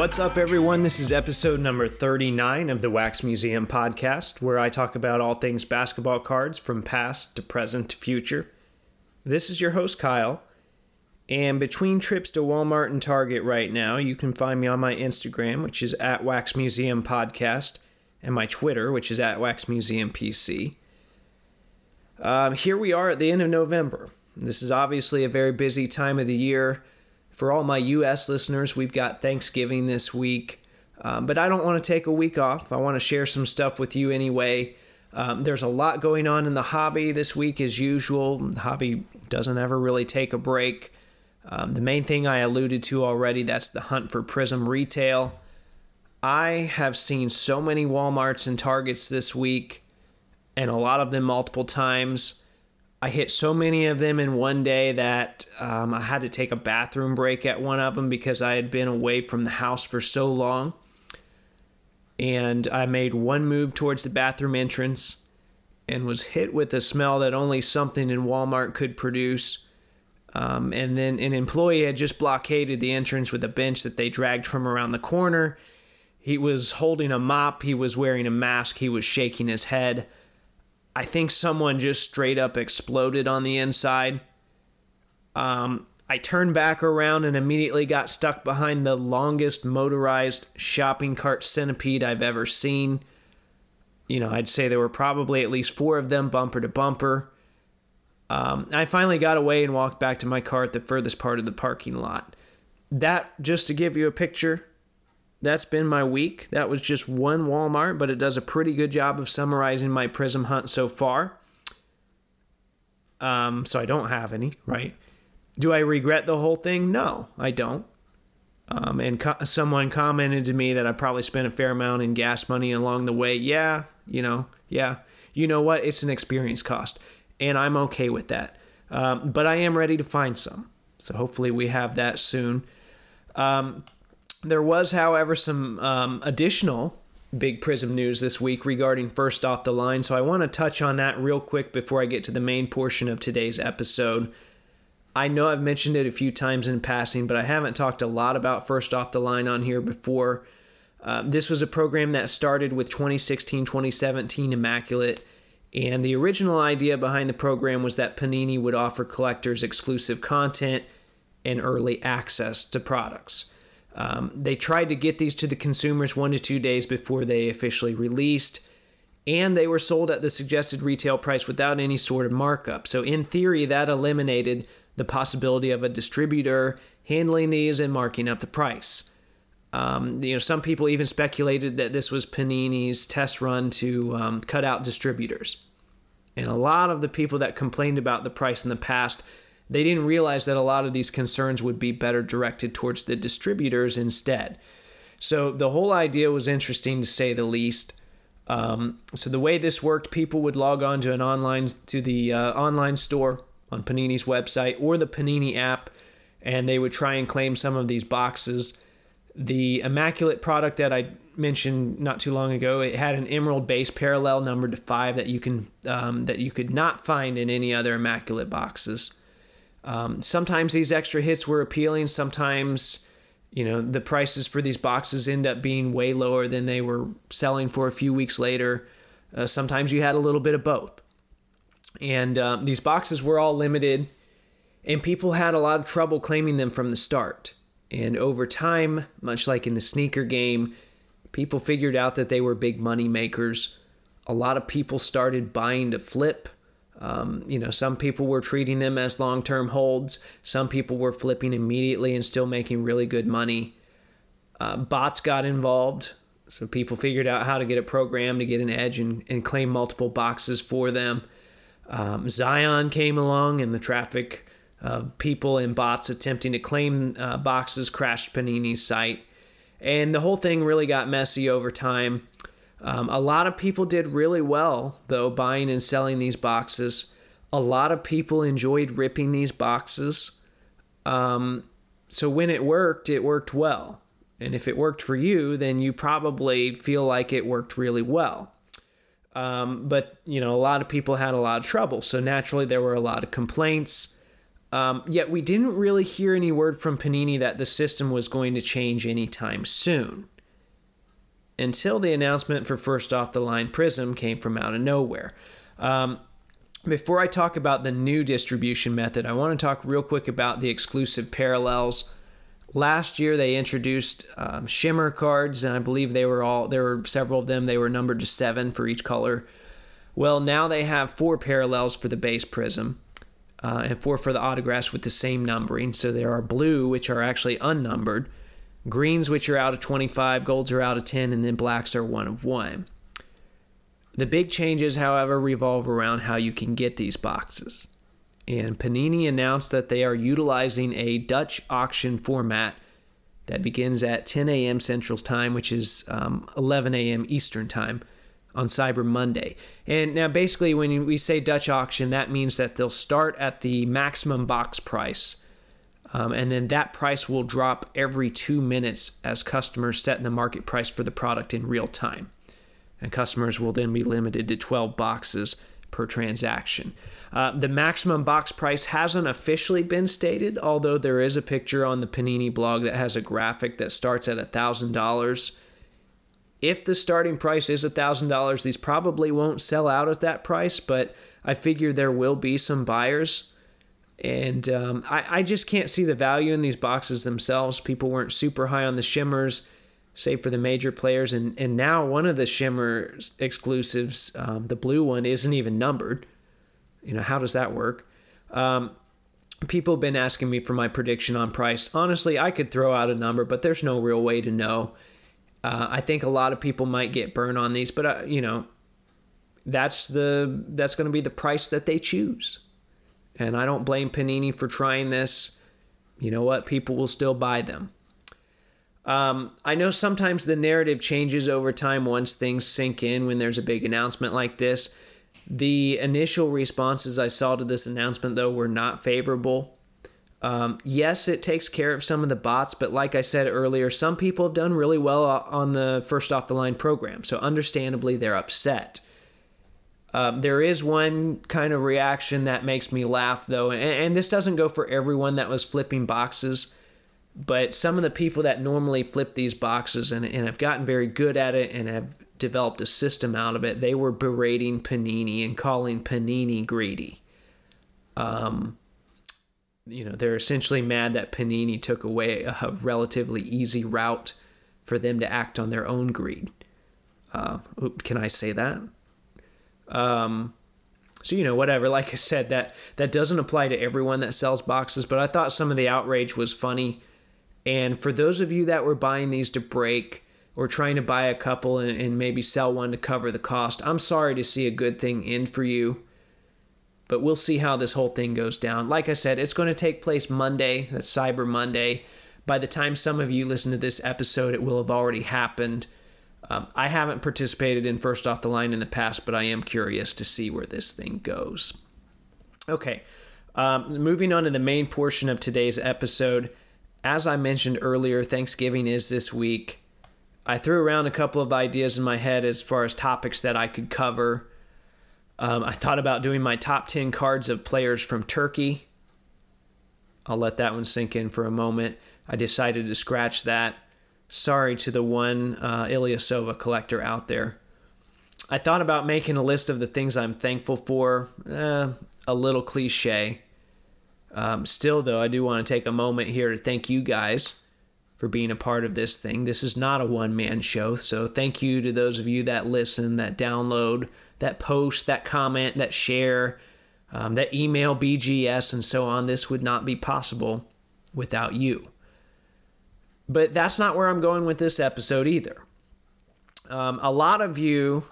What's up, everyone? This is episode number 39 of the Wax Museum podcast, where I talk about all things basketball cards from past to present to future. This is your host, Kyle. And between trips to Walmart and Target right now, you can find me on my Instagram, which is at Wax Museum Podcast, and my Twitter, which is at Wax Museum PC. Um, here we are at the end of November. This is obviously a very busy time of the year. For all my US listeners, we've got Thanksgiving this week. Um, but I don't want to take a week off. I want to share some stuff with you anyway. Um, there's a lot going on in the hobby this week, as usual. The hobby doesn't ever really take a break. Um, the main thing I alluded to already that's the hunt for Prism retail. I have seen so many Walmarts and Targets this week, and a lot of them multiple times. I hit so many of them in one day that um, I had to take a bathroom break at one of them because I had been away from the house for so long. And I made one move towards the bathroom entrance and was hit with a smell that only something in Walmart could produce. Um, and then an employee had just blockaded the entrance with a bench that they dragged from around the corner. He was holding a mop, he was wearing a mask, he was shaking his head. I think someone just straight up exploded on the inside. Um, I turned back around and immediately got stuck behind the longest motorized shopping cart centipede I've ever seen. You know, I'd say there were probably at least four of them bumper to bumper. Um, I finally got away and walked back to my car at the furthest part of the parking lot. That, just to give you a picture, that's been my week. That was just one Walmart, but it does a pretty good job of summarizing my Prism hunt so far. Um, so I don't have any, right? Do I regret the whole thing? No, I don't. Um, and co- someone commented to me that I probably spent a fair amount in gas money along the way. Yeah, you know, yeah. You know what? It's an experience cost, and I'm okay with that. Um, but I am ready to find some. So hopefully we have that soon. Um, there was, however, some um, additional big Prism news this week regarding First Off the Line, so I want to touch on that real quick before I get to the main portion of today's episode. I know I've mentioned it a few times in passing, but I haven't talked a lot about First Off the Line on here before. Uh, this was a program that started with 2016 2017 Immaculate, and the original idea behind the program was that Panini would offer collectors exclusive content and early access to products. Um, they tried to get these to the consumers one to two days before they officially released, and they were sold at the suggested retail price without any sort of markup. So, in theory, that eliminated the possibility of a distributor handling these and marking up the price. Um, you know, some people even speculated that this was Panini's test run to um, cut out distributors. And a lot of the people that complained about the price in the past they didn't realize that a lot of these concerns would be better directed towards the distributors instead. So the whole idea was interesting to say the least. Um, so the way this worked, people would log on to an online to the uh, online store on Panini's website or the Panini app, and they would try and claim some of these boxes. The Immaculate product that I mentioned not too long ago, it had an emerald base parallel numbered to five that you can um, that you could not find in any other Immaculate boxes. Um, sometimes these extra hits were appealing. Sometimes, you know, the prices for these boxes end up being way lower than they were selling for a few weeks later. Uh, sometimes you had a little bit of both. And um, these boxes were all limited, and people had a lot of trouble claiming them from the start. And over time, much like in the sneaker game, people figured out that they were big money makers. A lot of people started buying to flip um, you know, some people were treating them as long term holds. Some people were flipping immediately and still making really good money. Uh, bots got involved. So people figured out how to get a program to get an edge and, and claim multiple boxes for them. Um, Zion came along and the traffic of people and bots attempting to claim uh, boxes crashed Panini's site. And the whole thing really got messy over time. Um, a lot of people did really well, though, buying and selling these boxes. A lot of people enjoyed ripping these boxes. Um, so when it worked, it worked well. And if it worked for you, then you probably feel like it worked really well. Um, but, you know, a lot of people had a lot of trouble. So naturally, there were a lot of complaints. Um, yet we didn't really hear any word from Panini that the system was going to change anytime soon. Until the announcement for first off the line Prism came from out of nowhere. Um, before I talk about the new distribution method, I want to talk real quick about the exclusive parallels. Last year they introduced um, shimmer cards, and I believe they were all there were several of them. They were numbered to seven for each color. Well, now they have four parallels for the base prism uh, and four for the autographs with the same numbering. So there are blue, which are actually unnumbered, greens, which are out of 25, golds are out of 10, and then blacks are one of one. The big changes, however, revolve around how you can get these boxes. And Panini announced that they are utilizing a Dutch auction format that begins at 10 a.m. Central Time, which is um, 11 a.m. Eastern Time on Cyber Monday. And now, basically, when we say Dutch auction, that means that they'll start at the maximum box price. Um, and then that price will drop every two minutes as customers set the market price for the product in real time. And customers will then be limited to 12 boxes per transaction. Uh, the maximum box price hasn't officially been stated, although there is a picture on the Panini blog that has a graphic that starts at $1,000 if the starting price is $1,000, these probably won't sell out at that price, but I figure there will be some buyers. And um, I, I just can't see the value in these boxes themselves. People weren't super high on the shimmers, save for the major players. And, and now one of the shimmer exclusives, um, the blue one, isn't even numbered. You know, how does that work? Um, people have been asking me for my prediction on price. Honestly, I could throw out a number, but there's no real way to know. Uh, I think a lot of people might get burned on these, but uh, you know, that's the that's going to be the price that they choose. And I don't blame Panini for trying this. You know what? People will still buy them. Um, I know sometimes the narrative changes over time once things sink in when there's a big announcement like this. The initial responses I saw to this announcement, though, were not favorable. Um, yes, it takes care of some of the bots, but like I said earlier, some people have done really well on the first off the line program. So understandably, they're upset. Um, there is one kind of reaction that makes me laugh, though, and, and this doesn't go for everyone that was flipping boxes, but some of the people that normally flip these boxes and, and have gotten very good at it and have developed a system out of it, they were berating Panini and calling Panini greedy. Um, you know they're essentially mad that Panini took away a relatively easy route for them to act on their own greed. Uh, can I say that? Um, so you know whatever. Like I said, that that doesn't apply to everyone that sells boxes, but I thought some of the outrage was funny. And for those of you that were buying these to break or trying to buy a couple and, and maybe sell one to cover the cost, I'm sorry to see a good thing end for you but we'll see how this whole thing goes down. Like I said, it's going to take place Monday. That's Cyber Monday. By the time some of you listen to this episode, it will have already happened. Um, I haven't participated in First Off the Line in the past, but I am curious to see where this thing goes. Okay, um, moving on to the main portion of today's episode. As I mentioned earlier, Thanksgiving is this week. I threw around a couple of ideas in my head as far as topics that I could cover. Um, I thought about doing my top 10 cards of players from Turkey. I'll let that one sink in for a moment. I decided to scratch that. Sorry to the one uh, Ilyasova collector out there. I thought about making a list of the things I'm thankful for. Eh, a little cliche. Um, still, though, I do want to take a moment here to thank you guys for being a part of this thing. This is not a one man show, so thank you to those of you that listen, that download, that post, that comment, that share, um, that email BGS, and so on. This would not be possible without you. But that's not where I'm going with this episode either. Um, a lot of you,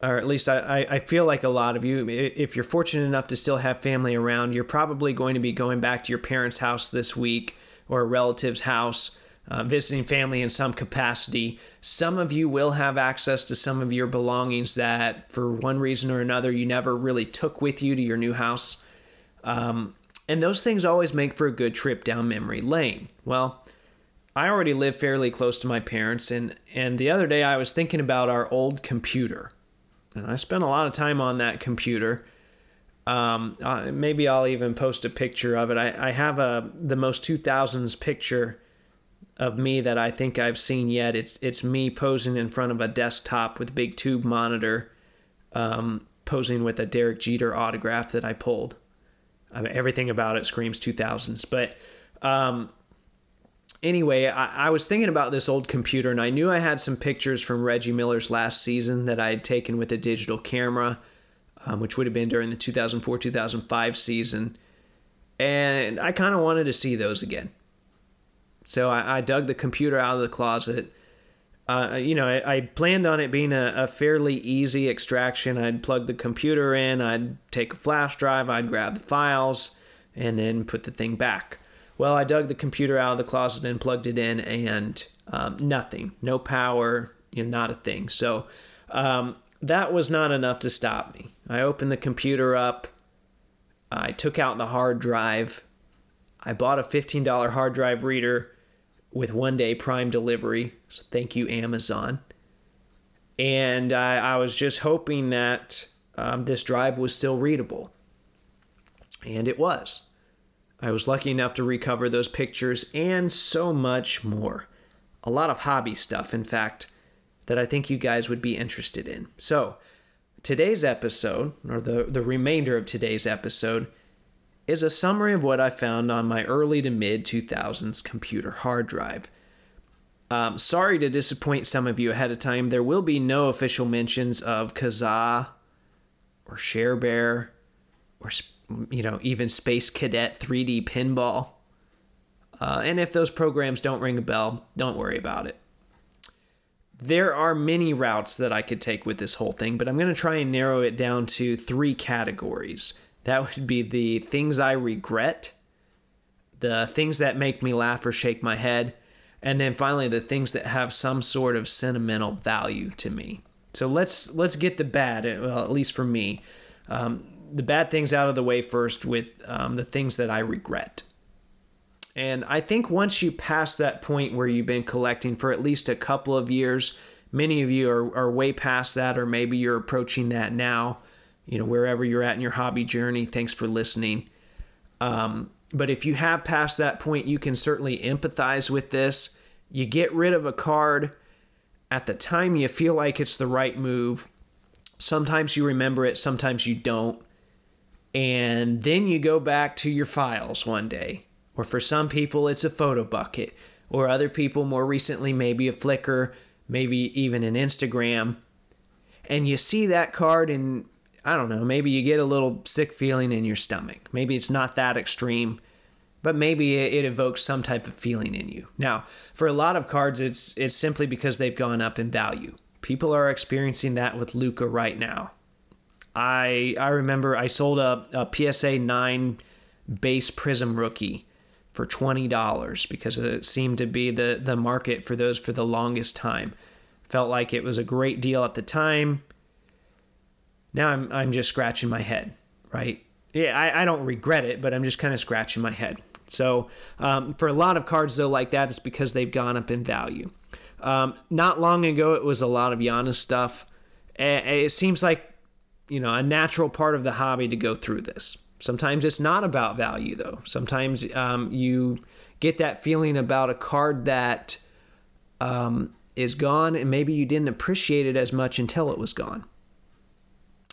or at least I, I feel like a lot of you, if you're fortunate enough to still have family around, you're probably going to be going back to your parents' house this week or a relative's house uh, visiting family in some capacity. Some of you will have access to some of your belongings that, for one reason or another, you never really took with you to your new house. Um, and those things always make for a good trip down memory lane. Well, I already live fairly close to my parents, and, and the other day I was thinking about our old computer. And I spent a lot of time on that computer. Um, uh, maybe I'll even post a picture of it. I, I have a the most 2000s picture of me that I think I've seen yet. It's it's me posing in front of a desktop with a big tube monitor, um, posing with a Derek Jeter autograph that I pulled. I mean, everything about it screams 2000s. But um, anyway, I, I, was thinking about this old computer, and I knew I had some pictures from Reggie Miller's last season that I had taken with a digital camera, um, which would have been during the 2004 2005 season. And I kind of wanted to see those again. So I, I, dug the computer out of the closet. Uh, you know, I, I, planned on it being a, a, fairly easy extraction. I'd plug the computer in, I'd take a flash drive, I'd grab the files, and then put the thing back. Well, I dug the computer out of the closet and plugged it in, and um, nothing, no power, you know, not a thing. So um, that was not enough to stop me. I opened the computer up, I took out the hard drive, I bought a $15 hard drive reader with one day prime delivery. So thank you, Amazon. And I, I was just hoping that um, this drive was still readable. And it was. I was lucky enough to recover those pictures and so much more. A lot of hobby stuff, in fact, that I think you guys would be interested in. So, today's episode, or the, the remainder of today's episode, is a summary of what I found on my early to mid 2000s computer hard drive. Um, sorry to disappoint some of you ahead of time. There will be no official mentions of Kazaa or ShareBear or you know even Space Cadet 3D Pinball. Uh, and if those programs don't ring a bell, don't worry about it. There are many routes that I could take with this whole thing, but I'm going to try and narrow it down to three categories. That would be the things I regret, the things that make me laugh or shake my head, and then finally the things that have some sort of sentimental value to me. So let's let's get the bad, well, at least for me, um, the bad things out of the way first with um, the things that I regret. And I think once you pass that point where you've been collecting for at least a couple of years, many of you are, are way past that, or maybe you're approaching that now you know, wherever you're at in your hobby journey. Thanks for listening. Um, but if you have passed that point, you can certainly empathize with this. You get rid of a card at the time you feel like it's the right move. Sometimes you remember it, sometimes you don't. And then you go back to your files one day. Or for some people, it's a Photobucket. Or other people, more recently, maybe a Flickr, maybe even an Instagram. And you see that card and I don't know, maybe you get a little sick feeling in your stomach. Maybe it's not that extreme, but maybe it, evokes some type of feeling in you. Now, for a lot of cards, it's it's simply because they've gone up in value. People are experiencing that with Luka right now. I I remember I sold a, a PSA nine base Prism rookie for twenty dollars because it seemed to be the the market for those for the longest time. Felt like it was a great deal at the time now I'm I'm just scratching my head, right? Yeah, I, I don't regret it, but I'm just kind of scratching my head. So um, for a lot of cards though like that, it's because they've gone up in value. Um, not long ago, it was a lot of Giannis stuff. It seems like you know a natural part of the hobby to go through this. Sometimes it's not about value though. Sometimes um, you get that feeling about a card that um, is gone, and maybe you didn't appreciate it as much until it was gone.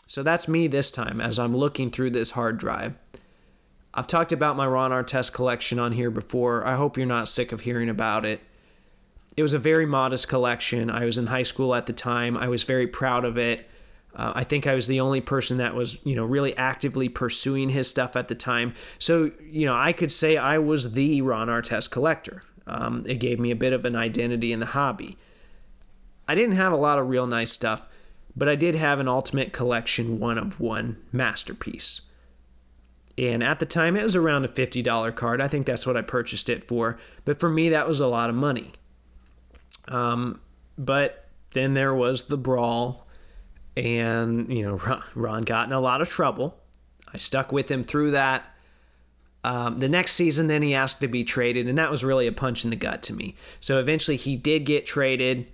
So that's me this time as I'm looking through this hard drive. I've talked about my Ron Artest collection on here before. I hope you're not sick of hearing about it. It was a very modest collection. I was in high school at the time. I was very proud of it. Uh, I think I was the only person that was, you know, really actively pursuing his stuff at the time. So, you know, I could say I was the Ron Artest collector. Um, it gave me a bit of an identity in the hobby. I didn't have a lot of real nice stuff, but I did have an Ultimate Collection one of one masterpiece. And at the time, it was around a $50 card. I think that's what I purchased it for. But for me, that was a lot of money. Um, but then there was the brawl, and, you know, Ron got in a lot of trouble. I stuck with him through that. Um, the next season, then he asked to be traded, and that was really a punch in the gut to me. So eventually, he did get traded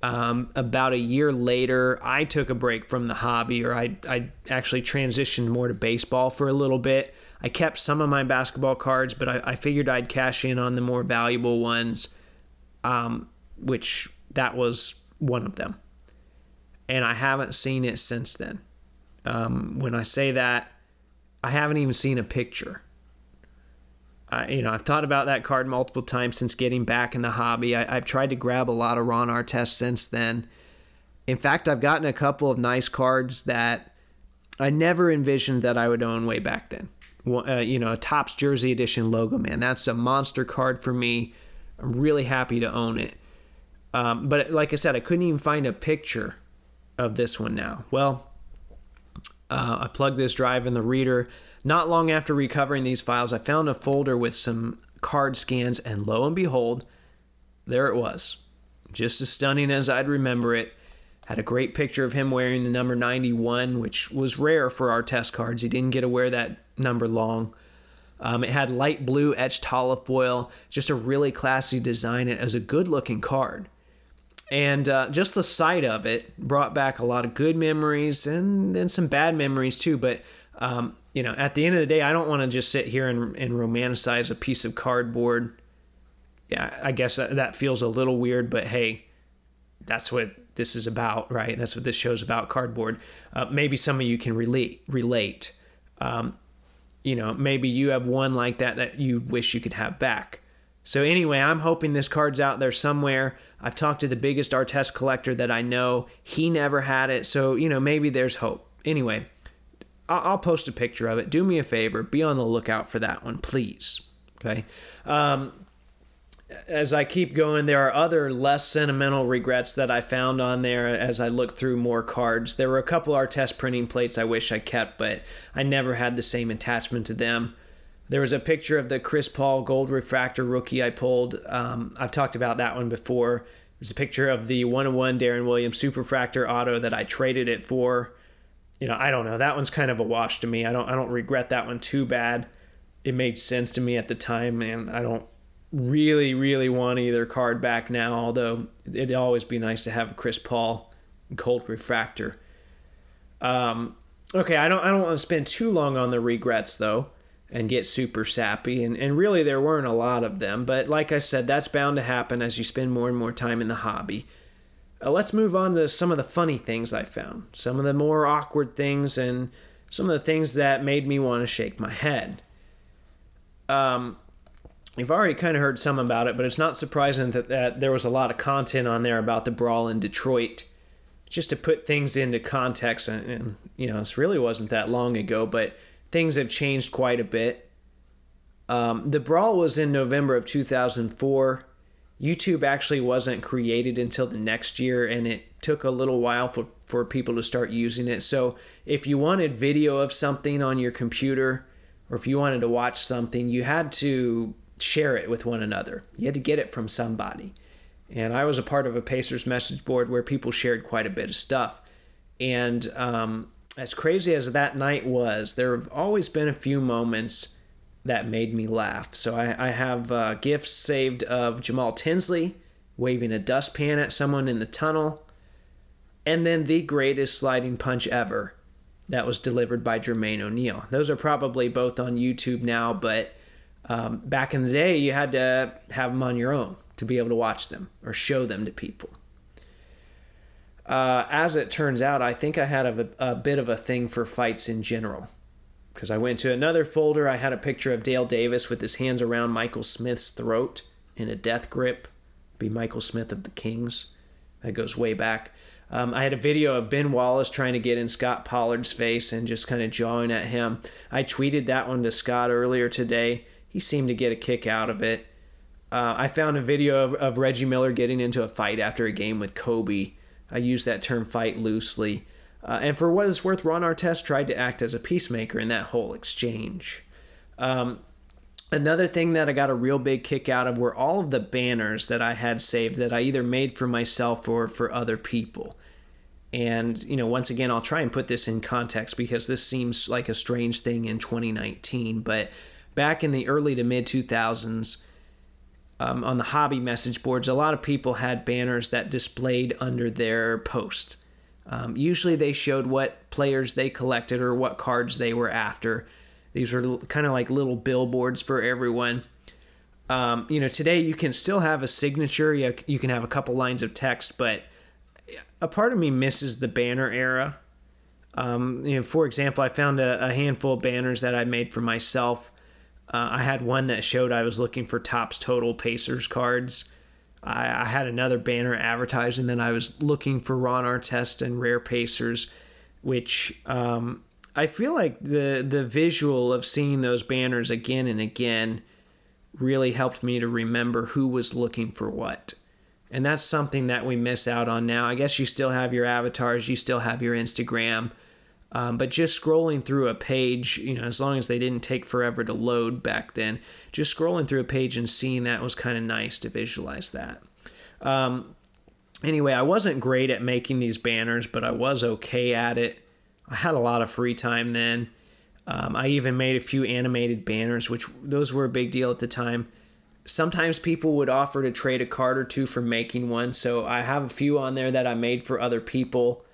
Um, about a year later, I took a break from the hobby, or I, I actually transitioned more to baseball for a little bit. I kept some of my basketball cards, but I, I figured I'd cash in on the more valuable ones, um, which that was one of them. And I haven't seen it since then. Um, when I say that, I haven't even seen a picture. I, you know, I've thought about that card multiple times since getting back in the hobby. I, have tried to grab a lot of Ron Artest since then. In fact, I've gotten a couple of nice cards that I never envisioned that I would own way back then. Uh, you know, a Topps Jersey Edition logo, man. That's a monster card for me. I'm really happy to own it. Um, but like I said, I couldn't even find a picture of this one now. Well, uh, I plugged this drive in the reader. Not long after recovering these files, I found a folder with some card scans, and lo and behold, there it was. Just as stunning as I'd remember it. Had a great picture of him wearing the number 91, which was rare for Artest cards. He didn't get to wear that number long. Um, it had light blue etched holofoil, just a really classy design. It was a good looking card. And uh, just the sight of it brought back a lot of good memories and then some bad memories too. But, um, you know, at the end of the day, I don't want to just sit here and, and romanticize a piece of cardboard. Yeah, I guess that, that feels a little weird, but hey, that's what this is about, right? That's what this show's about cardboard. Uh, maybe some of you can relate. relate. Um, you know, maybe you have one like that that you wish you could have back. So anyway, I'm hoping this card's out there somewhere. I've talked to the biggest Artest collector that I know. He never had it, so you know maybe there's hope. Anyway, I'll post a picture of it. Do me a favor, be on the lookout for that one, please. Okay. Um, as I keep going, there are other less sentimental regrets that I found on there as I looked through more cards. There were a couple Artest printing plates I wish I kept, but I never had the same attachment to them. There was a picture of the Chris Paul gold refractor rookie I pulled. Um, I've talked about that one before. There's a picture of the 101 Deron Williams superfractor auto that I traded it for. You know, I don't know. That one's kind of a wash to me. I don't I don't regret that one too bad. It made sense to me at the time, and I don't really really want either card back now. Although it'd always be nice to have a Chris Paul gold refractor. Um, okay, I don't I don't want to spend too long on the regrets though and get super sappy. And, and really, there weren't a lot of them. But like I said, that's bound to happen as you spend more and more time in the hobby. Uh, let's move on to some of the funny things I found, some of the more awkward things, and some of the things that made me want to shake my head. Um, you've already kind of heard some about it, but it's not surprising that, that there was a lot of content on there about the brawl in Detroit. Just to put things into context, and, and you know, this really wasn't that long ago, but things have changed quite a bit. Um, the brawl was in November of 2004. YouTube actually wasn't created until the next year, and it took a little while for, for people to start using it. So, if you wanted video of something on your computer, or if you wanted to watch something, you had to share it with one another. You had to get it from somebody. And I was a part of a Pacers message board where people shared quite a bit of stuff. And um, as crazy as that night was, there have always been a few moments that made me laugh. So I, I have uh, gifts saved of Jamal Tinsley waving a dustpan at someone in the tunnel, and then the greatest sliding punch ever that was delivered by Jermaine O'Neal. Those are probably both on YouTube now, but um, back in the day, you had to have them on your own to be able to watch them or show them to people. Uh, as it turns out, I think I had a, a bit of a thing for fights in general. Because I went to another folder, I had a picture of Dale Davis with his hands around Michael Smith's throat in a death grip. Be Michael Smith of the Kings. That goes way back. Um, I had a video of Ben Wallace trying to get in Scott Pollard's face and just kind of jawing at him. I tweeted that one to Scott earlier today. He seemed to get a kick out of it. Uh, I found a video of, of Reggie Miller getting into a fight after a game with Kobe. I use that term fight loosely. Uh, and for what it's worth, Ron Artest tried to act as a peacemaker in that whole exchange. Um, another thing that I got a real big kick out of were all of the banners that I had saved that I either made for myself or for other people. And, you know, once again, I'll try and put this in context because this seems like a strange thing in 2019. But back in the early to mid 2000s, um, on the hobby message boards, a lot of people had banners that displayed under their post. Um, usually they showed what players they collected or what cards they were after. These were kind of like little billboards for everyone. Um, you know, today you can still have a signature, you, you can have a couple lines of text, but a part of me misses the banner era. Um, you know, for example, I found a, a, handful of banners that I made for myself. Uh, I had one that showed I was looking for Topps Total Pacers cards. I, I, had another banner advertising that I was looking for Ron Artest and Rare Pacers, which um, I feel like the the visual of seeing those banners again and again really helped me to remember who was looking for what. And that's something that we miss out on now. I guess you still have your avatars, you still have your Instagram. Um, but just scrolling through a page, you know, as long as they didn't take forever to load back then, just scrolling through a page and seeing that was kind of nice to visualize that. Um, anyway, I wasn't great at making these banners, but I was okay at it. I had a lot of free time then. Um, I even made a few animated banners, which those were a big deal at the time. Sometimes people would offer to trade a card or two for making one, so I have a few on there that I made for other people.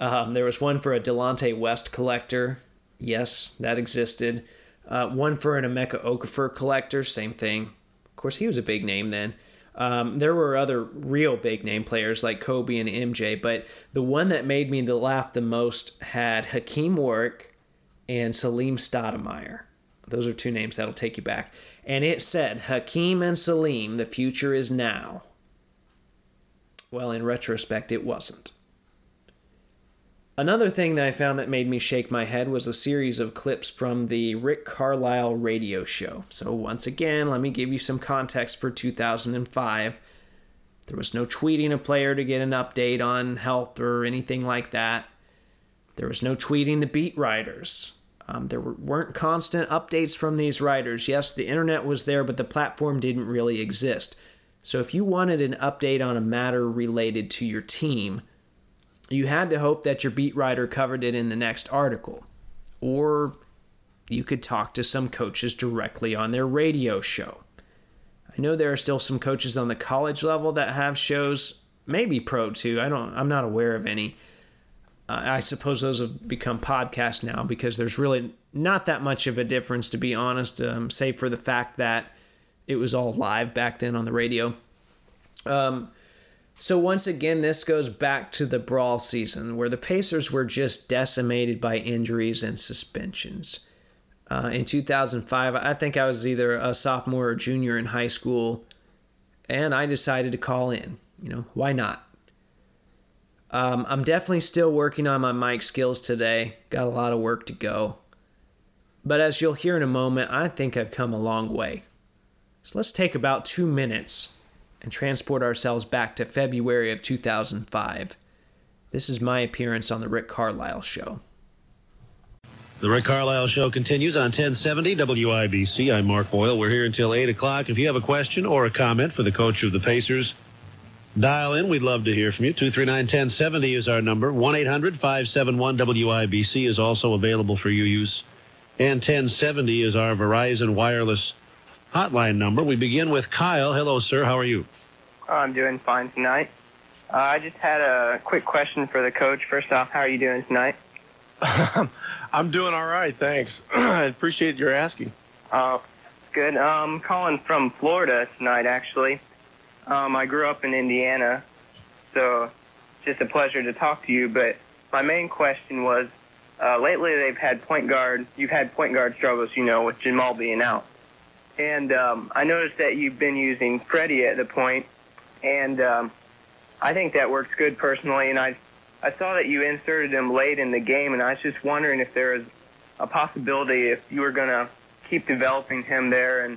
Um, there was one for a Delonte West collector. Yes, that existed. Uh, one for an Emeka Okafor collector, same thing. Of course, he was a big name then. Um, there were other real big name players like Kobe and MJ, but the one that made me laugh the most had Hakim Warrick, and Salim Stoudemire. Those are two names that'll take you back. And it said, Hakim and Salim, the future is now. Well, in retrospect, it wasn't. Another thing that I found that made me shake my head was a series of clips from the Rick Carlisle radio show. So, once again, let me give you some context for 2005. There was no tweeting a player to get an update on health or anything like that. There was no tweeting the beat writers. Um, there weren't constant updates from these writers. Yes, the internet was there, but the platform didn't really exist. So if you wanted an update on a matter related to your team, you had to hope that your beat writer covered it in the next article. Or you could talk to some coaches directly on their radio show. I know there are still some coaches on the college level that have shows, maybe pro too. I don't I'm not aware of any uh, I suppose those have become podcasts now because there's really not that much of a difference, to be honest, um, save for the fact that it was all live back then on the radio. Um, so once again, this goes back to the brawl season where the Pacers were just decimated by injuries and suspensions. Uh, in 2005, I think I was either a sophomore or junior in high school, and I decided to call in. You know, why not? Um, I'm definitely still working on my mic skills today. Got a lot of work to go. But as you'll hear in a moment, I think I've come a long way. So let's take about two minutes and transport ourselves back to February of 2005. This is my appearance on The Rick Carlisle Show. The Rick Carlisle Show continues on 1070 WIBC. I'm Mark Boyle. We're here until 8 o'clock. If you have a question or a comment for the coach of the Pacers, Dial in. We'd love to hear from you. 239-1070 is our number. 1-800-571-WIBC is also available for your use. And 1070 is our Verizon wireless hotline number. We begin with Kyle. Hello, sir. How are you? I'm doing fine tonight. Uh, I just had a quick question for the coach. First off, how are you doing tonight? I'm doing all right, thanks. I appreciate your asking. Oh, good. Um, calling from Florida tonight, actually. Um, I grew up in Indiana, so it's just a pleasure to talk to you. But my main question was, uh, lately they've had point guard, you've had point guard struggles, you know, with Jamal being out. And um, I noticed that you've been using Freddie at the point, and um, I think that works good personally. And I, I saw that you inserted him late in the game, and I was just wondering if there is a possibility if you were going to keep developing him there and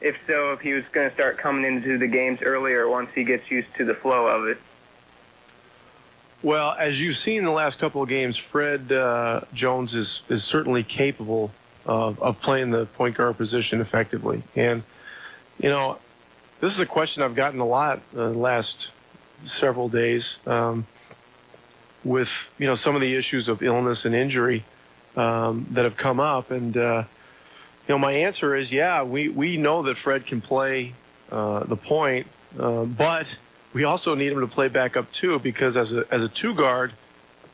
if so, if he was going to start coming into the games earlier once he gets used to the flow of it. Well, as you've seen in the last couple of games, Fred uh, Jones is is certainly capable of, of playing the point guard position effectively. And you know, this is a question I've gotten a lot the last several days um, with you know some of the issues of illness and injury um, that have come up, and uh, you know, my answer is yeah. We we know that Fred can play uh, the point. Uh, but we also need him to play back up too, because as a as a two guard,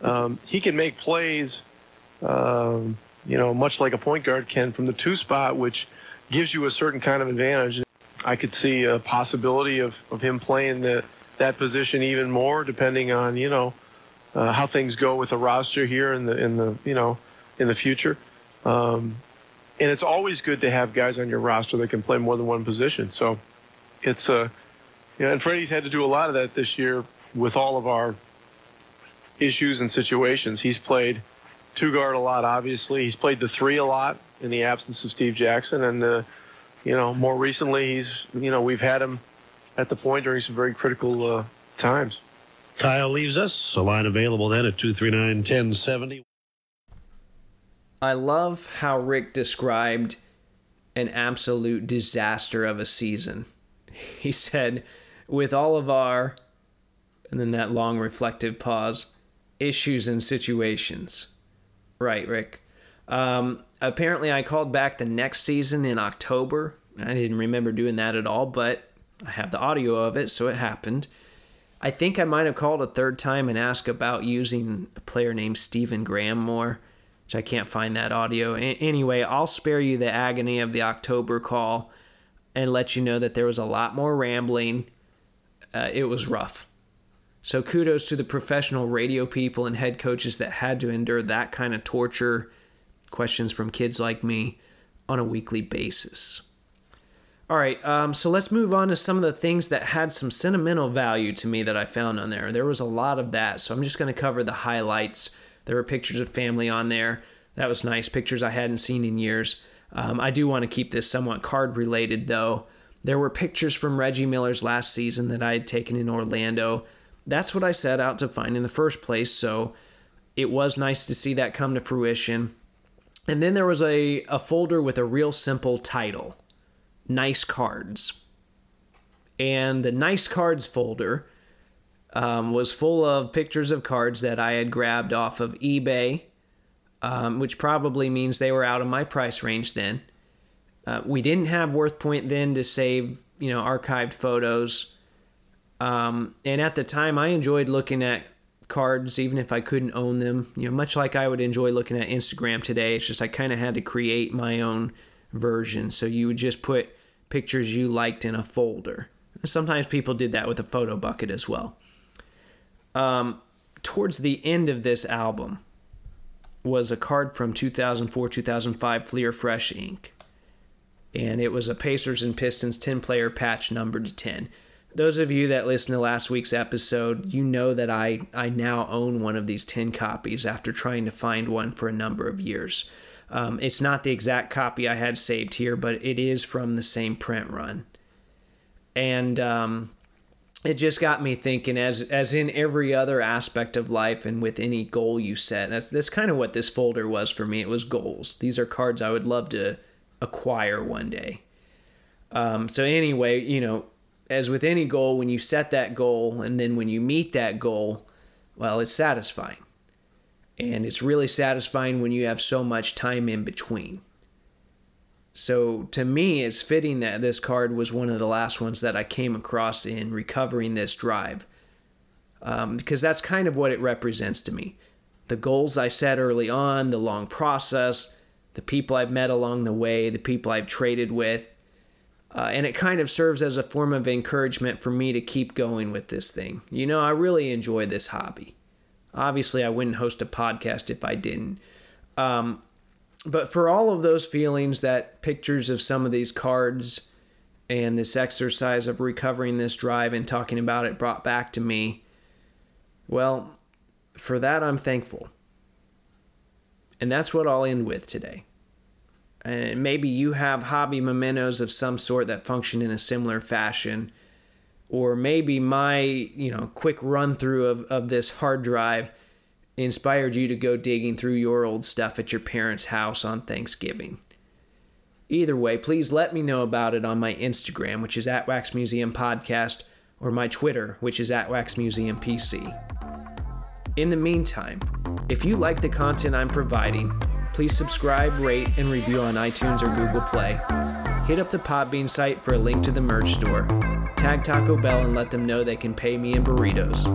um, he can make plays. Um, you know, much like a point guard can from the two spot, which gives you a certain kind of advantage. I could see a possibility of, of him playing the, that position even more, depending on you know uh, how things go with the roster here in the in the you know in the future. Um, and it's always good to have guys on your roster that can play more than one position. So it's a, uh, you know, and Freddie's had to do a lot of that this year with all of our issues and situations. He's played two guard a lot, obviously. He's played the three a lot in the absence of Steve Jackson, and uh, you know, more recently, he's you know we've had him at the point during some very critical uh, times. Kyle leaves us. A line available then at two three nine ten seventy. I love how Rick described an absolute disaster of a season. He said, with all of our, and then that long reflective pause, issues and situations. Right, Rick. Um, apparently, I called back the next season in October. I didn't remember doing that at all, but I have the audio of it, so it happened. I think I might have called a third time and asked about using a player named Stephen Graham more which I can't find that audio. A- anyway, I'll spare you the agony of the October call and let you know that there was a lot more rambling. Uh, it was rough. So kudos to the professional radio people and head coaches that had to endure that kind of torture, questions from kids like me on a weekly basis. All right, um, so let's move on to some of the things that had some sentimental value to me that I found on there. There was a lot of that, so I'm just going to cover the highlights there were pictures of family on there. That was nice. Pictures I hadn't seen in years. Um, I do want to keep this somewhat card related, though. There were pictures from Reggie Miller's last season that I had taken in Orlando. That's what I set out to find in the first place, so it was nice to see that come to fruition. And then there was a, a folder with a real simple title Nice Cards. And the Nice Cards folder um, was full of pictures of cards that I had grabbed off of eBay, um, which probably means they were out of my price range then. Uh, we didn't have WorthPoint then to save, you know, archived photos. Um, and at the time, I enjoyed looking at cards even if I couldn't own them. You know, much like I would enjoy looking at Instagram today. It's just I kind of had to create my own version. So you would just put pictures you liked in a folder. Sometimes people did that with a Photobucket as well um, towards the end of this album was a card from 2004 2005 Fleer Fresh Ink. And it was a Pacers and Pistons 10 player patch numbered to 10. Those of you that listened to last week's episode, you know that I, I now own one of these 10 copies after trying to find one for a number of years. Um, it's not the exact copy I had saved here, but it is from the same print run. And um, it just got me thinking as as in every other aspect of life and with any goal you set that's that's kind of what this folder was for me it was goals these are cards i would love to acquire one day um, so anyway you know as with any goal when you set that goal and then when you meet that goal well it's satisfying and it's really satisfying when you have so much time in between so to me, it's fitting that this card was one of the last ones that I came across in recovering this drive. Um, because that's kind of what it represents to me. The goals I set early on, the long process, the people I've met along the way, the people I've traded with. Uh, and it kind of serves as a form of encouragement for me to keep going with this thing. You know, I really enjoy this hobby. Obviously, I wouldn't host a podcast if I didn't. Um, but for all of those feelings that pictures of some of these cards and this exercise of recovering this drive and talking about it brought back to me, well, for that I'm thankful. And that's what I'll end with today. And maybe you have hobby mementos of some sort that function in a similar fashion. Or maybe my, you know, quick run through of, of this hard drive inspired you to go digging through your old stuff at your parents' house on Thanksgiving. Either way, please let me know about it on my Instagram, which is at Wax Museum Podcast, or my Twitter, which is at Wax Museum PC. In the meantime, if you like the content I'm providing, please subscribe, rate, and review on iTunes or Google Play. hit up the Podbean site for a link to the merch store. Tag Taco Bell and let them know they can pay me in burritos.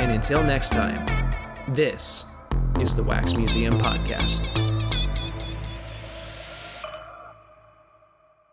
And until next time, this is the Wax Museum Podcast.